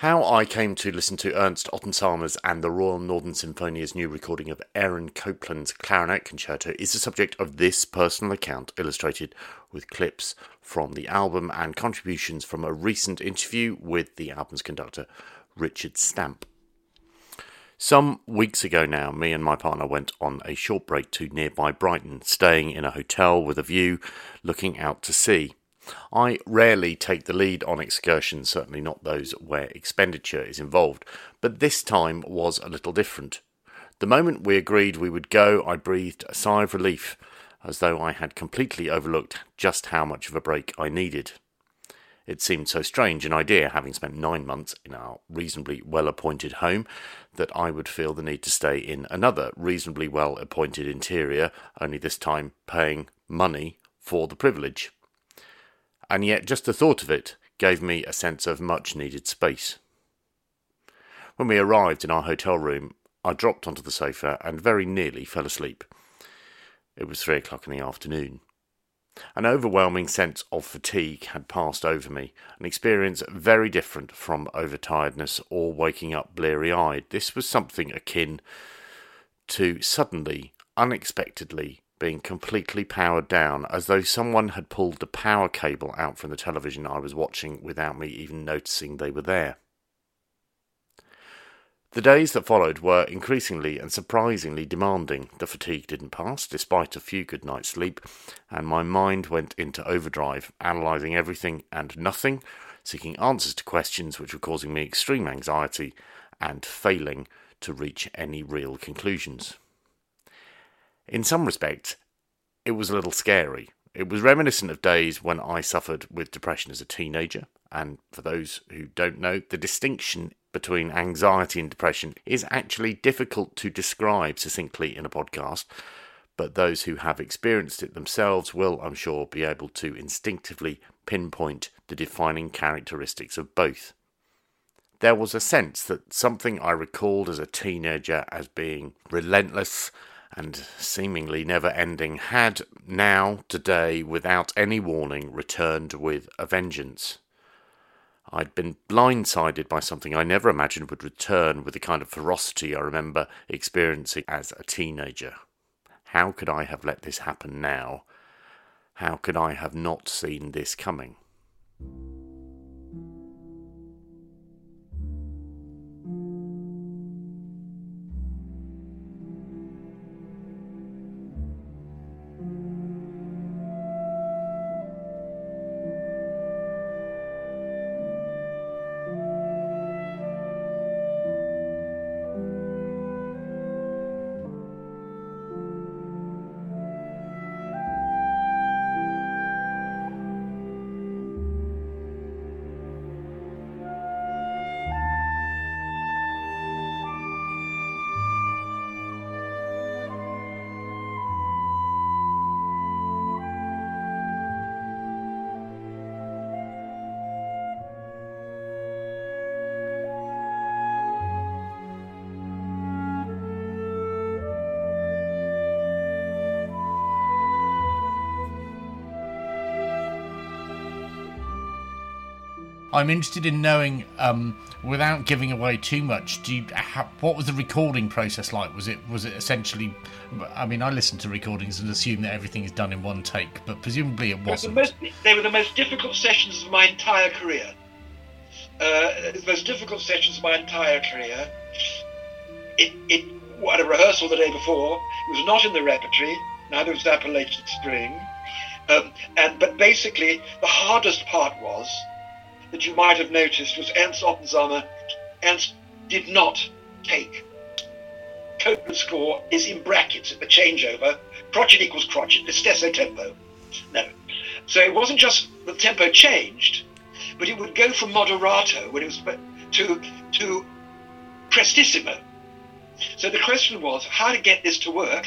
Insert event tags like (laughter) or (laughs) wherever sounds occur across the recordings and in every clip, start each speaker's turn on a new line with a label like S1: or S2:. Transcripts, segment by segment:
S1: How I came to listen to Ernst Ottensamer's and the Royal Northern Sinfonia's new recording of Aaron Copland's clarinet concerto is the subject of this personal account, illustrated with clips from the album and contributions from a recent interview with the album's conductor, Richard Stamp. Some weeks ago now, me and my partner went on a short break to nearby Brighton, staying in a hotel with a view looking out to sea. I rarely take the lead on excursions, certainly not those where expenditure is involved, but this time was a little different. The moment we agreed we would go, I breathed a sigh of relief, as though I had completely overlooked just how much of a break I needed. It seemed so strange an idea, having spent nine months in our reasonably well appointed home, that I would feel the need to stay in another reasonably well appointed interior, only this time paying money for the privilege and yet just the thought of it gave me a sense of much needed space. When we arrived in our hotel room, I dropped onto the sofa and very nearly fell asleep. It was three o'clock in the afternoon. An overwhelming sense of fatigue had passed over me, an experience very different from overtiredness or waking up bleary eyed. This was something akin to suddenly, unexpectedly being completely powered down, as though someone had pulled the power cable out from the television I was watching without me even noticing they were there. The days that followed were increasingly and surprisingly demanding. The fatigue didn't pass, despite a few good nights' sleep, and my mind went into overdrive, analysing everything and nothing, seeking answers to questions which were causing me extreme anxiety, and failing to reach any real conclusions. In some respects, it was a little scary. It was reminiscent of days when I suffered with depression as a teenager. And for those who don't know, the distinction between anxiety and depression is actually difficult to describe succinctly in a podcast. But those who have experienced it themselves will, I'm sure, be able to instinctively pinpoint the defining characteristics of both. There was a sense that something I recalled as a teenager as being relentless and seemingly never ending, had now, today, without any warning, returned with a vengeance. I'd been blindsided by something I never imagined would return with the kind of ferocity I remember experiencing as a teenager. How could I have let this happen now? How could I have not seen this coming?
S2: I'm interested in knowing, um, without giving away too much, do you, how, what was the recording process like? Was it was it essentially? I mean, I listen to recordings and assume that everything is done in one take, but presumably it wasn't.
S3: The most, they were the most difficult sessions of my entire career. Uh, the most difficult sessions of my entire career. It, it had a rehearsal the day before. It was not in the repertory. Neither was Appalachian Spring. Um, and but basically, the hardest part was that you might have noticed was Ernst Ottensamer. Ernst did not take. Copland score is in brackets at the changeover. Crotchet equals crotchet, stesso tempo. No. So it wasn't just the tempo changed, but it would go from moderato when it was to to prestissimo. So the question was how to get this to work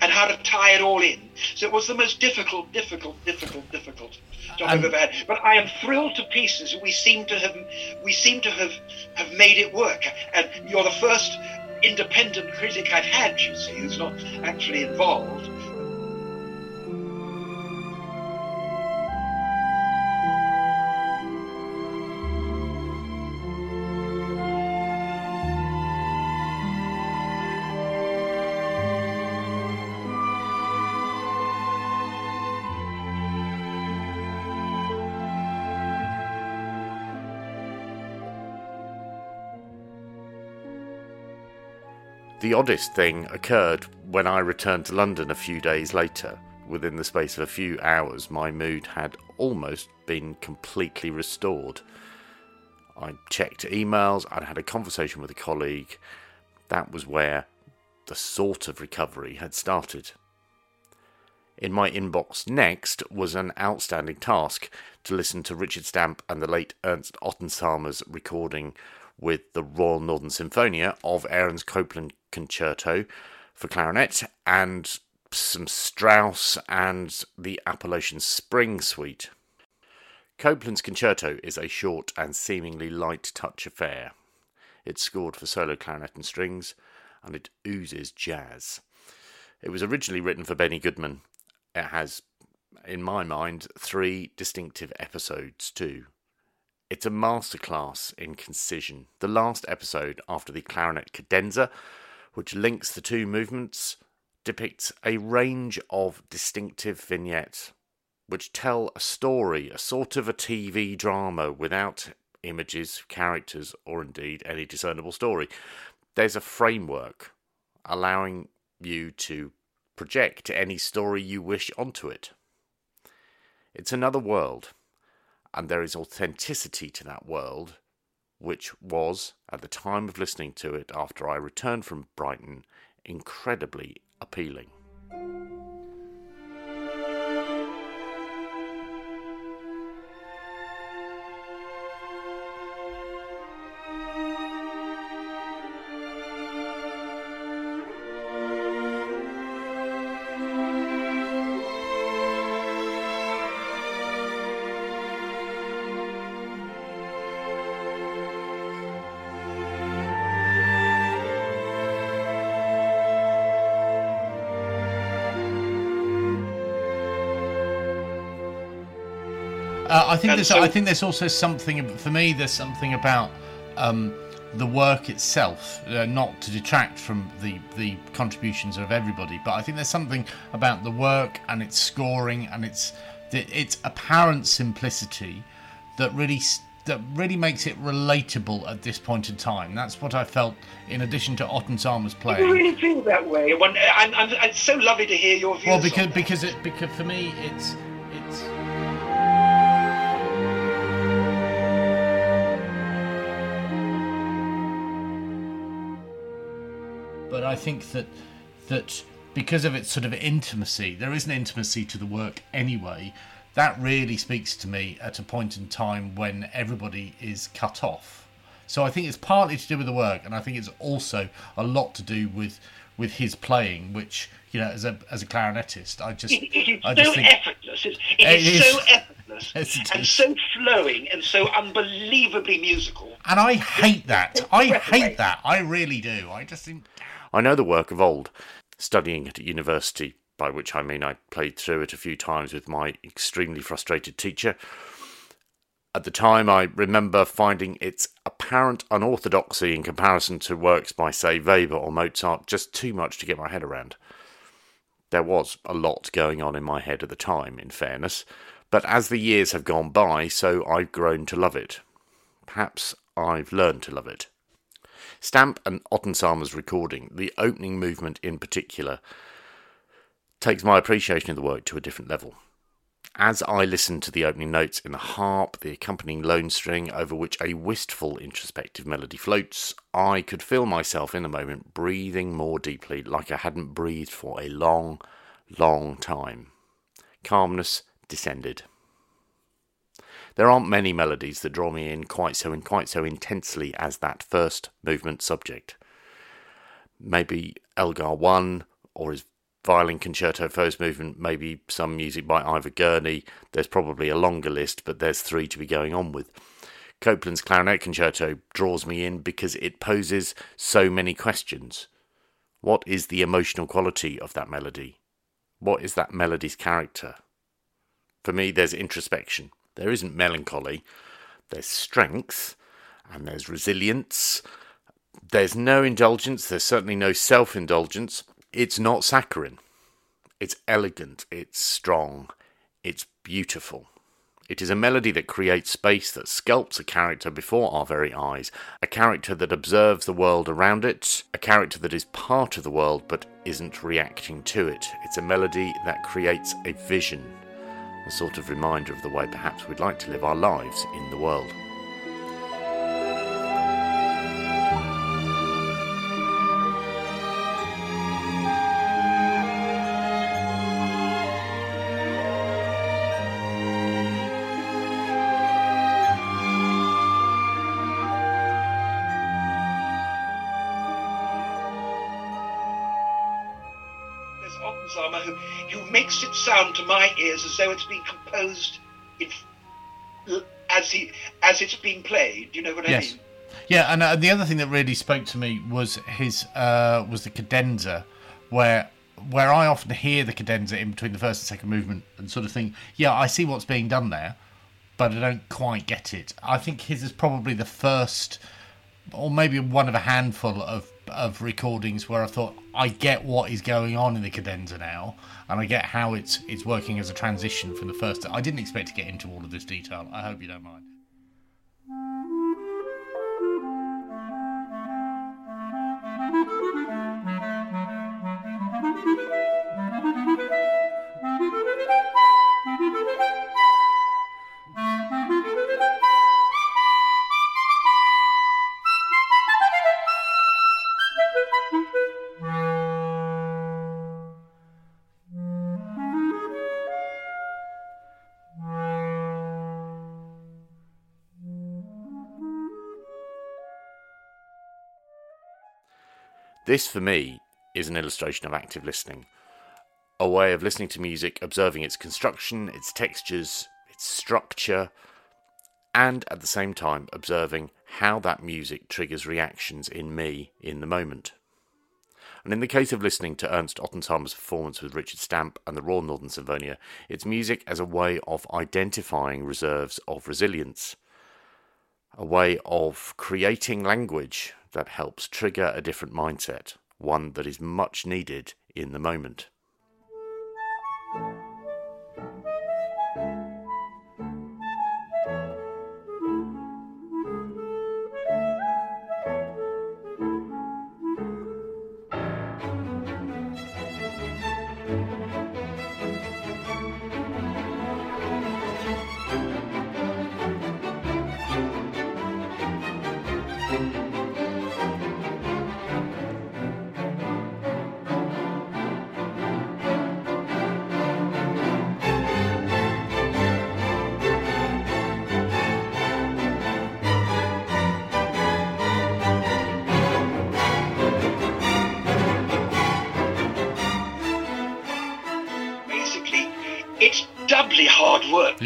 S3: and how to tie it all in. So it was the most difficult, difficult, difficult, difficult job I've ever had. But I am thrilled to pieces. We seem to have we seem to have have made it work. And you're the first independent critic I've had, you see, who's not actually involved.
S1: The oddest thing occurred when I returned to London a few days later. Within the space of a few hours, my mood had almost been completely restored. I checked emails, I'd had a conversation with a colleague. That was where the sort of recovery had started. In my inbox next was an outstanding task to listen to Richard Stamp and the late Ernst Ottensamer's recording with the Royal Northern Sinfonia of Aaron's Copland Concerto for clarinet and some Strauss and the Appalachian Spring Suite. Copland's Concerto is a short and seemingly light touch affair. It's scored for solo clarinet and strings, and it oozes jazz. It was originally written for Benny Goodman. It has, in my mind, three distinctive episodes too. It's a masterclass in concision. The last episode, after the clarinet cadenza, which links the two movements, depicts a range of distinctive vignettes which tell a story, a sort of a TV drama without images, characters, or indeed any discernible story. There's a framework allowing you to project any story you wish onto it. It's another world, and there is authenticity to that world, which was, at the time of listening to it after I returned from Brighton, incredibly appealing.
S2: Uh, I think
S3: And
S2: there's
S3: so-
S2: I think there's also something for me. There's something about um, the work itself, uh, not to detract from the the contributions of everybody, but I think there's something about the work and its scoring and its its apparent simplicity that really that really makes it relatable at this point in time. That's what I felt. In addition to Otten's Ottensamer's
S3: I
S2: playing.
S3: really feel that way. One, I'm, I'm, it's so lovely to hear your views.
S2: Well, because because it because for me it's I think that that because of its sort of intimacy, there is an intimacy to the work anyway. That really speaks to me at a point in time when everybody is cut off. So I think it's partly to do with the work, and I think it's also a lot to do with with his playing, which you know, as a as a clarinetist, I just
S3: It, it is
S2: I
S3: so
S2: just think
S3: effortless. It, it
S2: It
S3: is,
S2: is.
S3: so effortless (laughs)
S2: Yes,
S3: and
S2: is.
S3: so flowing and so unbelievably musical.
S2: And I hate that. I hate that. I really do. I just think.
S1: I know the work of old, studying it at university, by which I mean I played through it a few times with my extremely frustrated teacher. At the time, I remember finding its apparent unorthodoxy in comparison to works by, say, Weber or Mozart just too much to get my head around. There was a lot going on in my head at the time, in fairness, but as the years have gone by, so I've grown to love it. Perhaps I've learned to love it. Stamp and Ottensamer's recording, the opening movement in particular, takes my appreciation of the work to a different level. As I listened to the opening notes in the harp, the accompanying lone string over which a wistful introspective melody floats, I could feel myself in a moment breathing more deeply, like I hadn't breathed for a long, long time. Calmness descended. There aren't many melodies that draw me in quite so quite so intensely as that first movement subject. Maybe Elgar 1 or his violin concerto first movement, maybe some music by Ivor Gurney. There's probably a longer list, but there's three to be going on with. Copland's clarinet concerto draws me in because it poses so many questions. What is the emotional quality of that melody? What is that melody's character? For me, there's introspection. There isn't melancholy. There's strength and there's resilience. There's no indulgence. There's certainly no self indulgence. It's not saccharine. It's elegant. It's strong. It's beautiful. It is a melody that creates space, that sculpts a character before our very eyes, a character that observes the world around it, a character that is part of the world but isn't reacting to it. It's a melody that creates a vision, a sort of reminder of the way perhaps we'd like to live our lives in the world.
S3: Makes it sound to my ears as though it's been composed in, as he as it's been played. Do you know what yes. I mean?
S2: Yeah, and uh, the other thing that really spoke to me was his uh, was the cadenza, where where I often hear the cadenza in between the first and second movement and sort of think, yeah, I see what's being done there, but I don't quite get it. I think his is probably the first, or maybe one of a handful of of recordings where I thought I get what is going on in the cadenza now, and I get how it's it's working as a transition from the first. I didn't expect to get into all of this detail. I hope you don't mind.
S1: This, for me, is an illustration of active listening. A way of listening to music, observing its construction, its textures, its structure, and at the same time observing how that music triggers reactions in me in the moment. And in the case of listening to Ernst Ottensamer's performance with Richard Stamp and the Royal Northern Sinfonia, it's music as a way of identifying reserves of resilience, a way of creating language that helps trigger a different mindset, one that is much needed in the moment.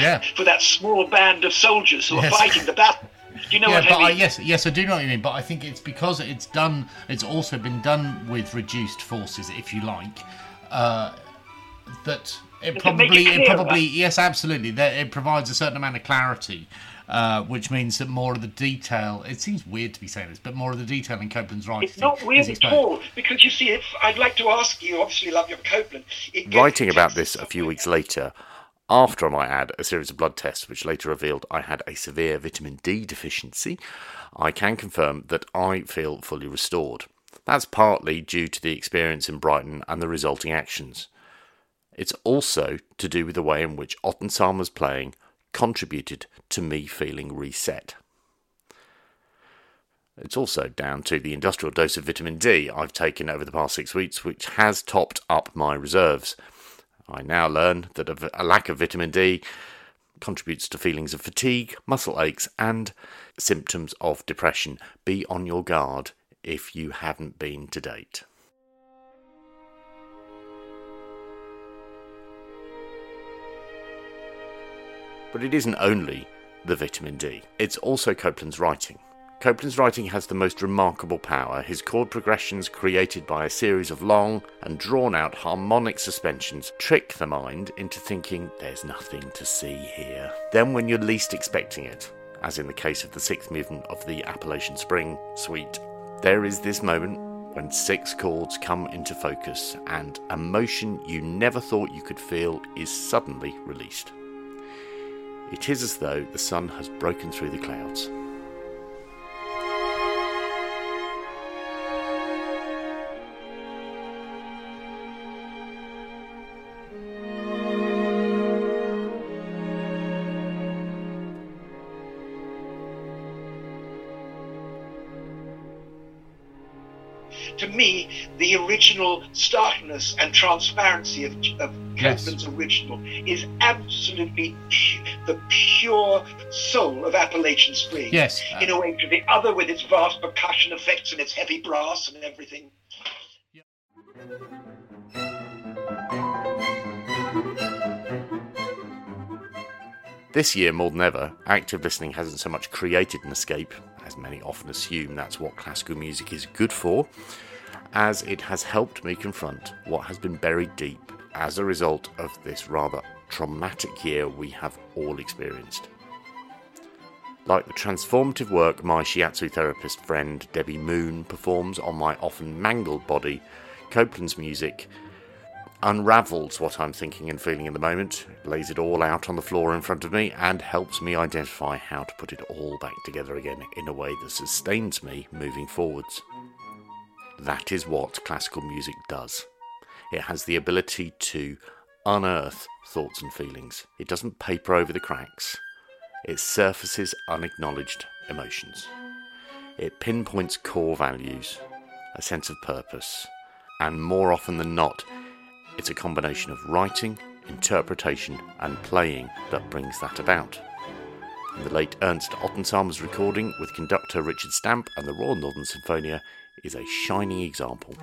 S3: Yeah. for that small band of soldiers who yes. are fighting the battle. Do you know yeah,
S2: what I
S3: mean? I,
S2: yes, yes, I do know what you mean. But I think it's because it's done. It's also been done with reduced forces, if you like. Uh, that it probably, it, it, probably, yes, absolutely. That it provides a certain amount of clarity, uh, which means that more of the detail. It seems weird to be saying this, but more of the detail in Copland's writing.
S3: It's not weird at all because you see, if I'd like to ask you, obviously, love your Copland.
S1: Writing about this a few weeks later, after, I add, a series of blood tests which later revealed I had a severe vitamin D deficiency, I can confirm that I feel fully restored. That's partly due to the experience in Brighton and the resulting actions. It's also to do with the way in which Ottensamer's playing contributed to me feeling reset. It's also down to the industrial dose of vitamin D I've taken over the past six weeks, which has topped up my reserves. I now learn that a, lack of vitamin D contributes to feelings of fatigue, muscle aches, and symptoms of depression. Be on your guard if you haven't been to date. But it isn't only the vitamin D, it's also Copland's writing. Copland's writing has the most remarkable power. His chord progressions, created by a series of long and drawn out harmonic suspensions, trick the mind into thinking there's nothing to see here. Then, when you're least expecting it, as in the case of the sixth movement of the Appalachian Spring Suite, there is this moment when six chords come into focus and emotion you never thought you could feel is suddenly released. It is as though the sun has broken through the clouds.
S3: Original starkness and transparency of, of
S2: Yes.
S3: Copland's original is absolutely pu- the pure soul of Appalachian Spring.
S2: Yes.
S3: In a way to the other, with its vast percussion effects and its heavy brass and everything.
S1: This year, more than ever, active listening hasn't so much created an escape, as many often assume that's what classical music is good for, as it has helped me confront what has been buried deep as a result of this rather traumatic year we have all experienced. Like the transformative work my shiatsu therapist friend Debbie Moon performs on my often mangled body, Copland's music unravels what I'm thinking and feeling in the moment, lays it all out on the floor in front of me, and helps me identify how to put it all back together again in a way that sustains me moving forwards. That is what classical music does. It has the ability to unearth thoughts and feelings. It doesn't paper over the cracks. It surfaces unacknowledged emotions. It pinpoints core values, a sense of purpose, and more often than not, it's a combination of writing, interpretation, and playing that brings that about. In the late Ernst Ottensamer's recording with conductor Richard Stamp and the Royal Northern Sinfonia is a shining example.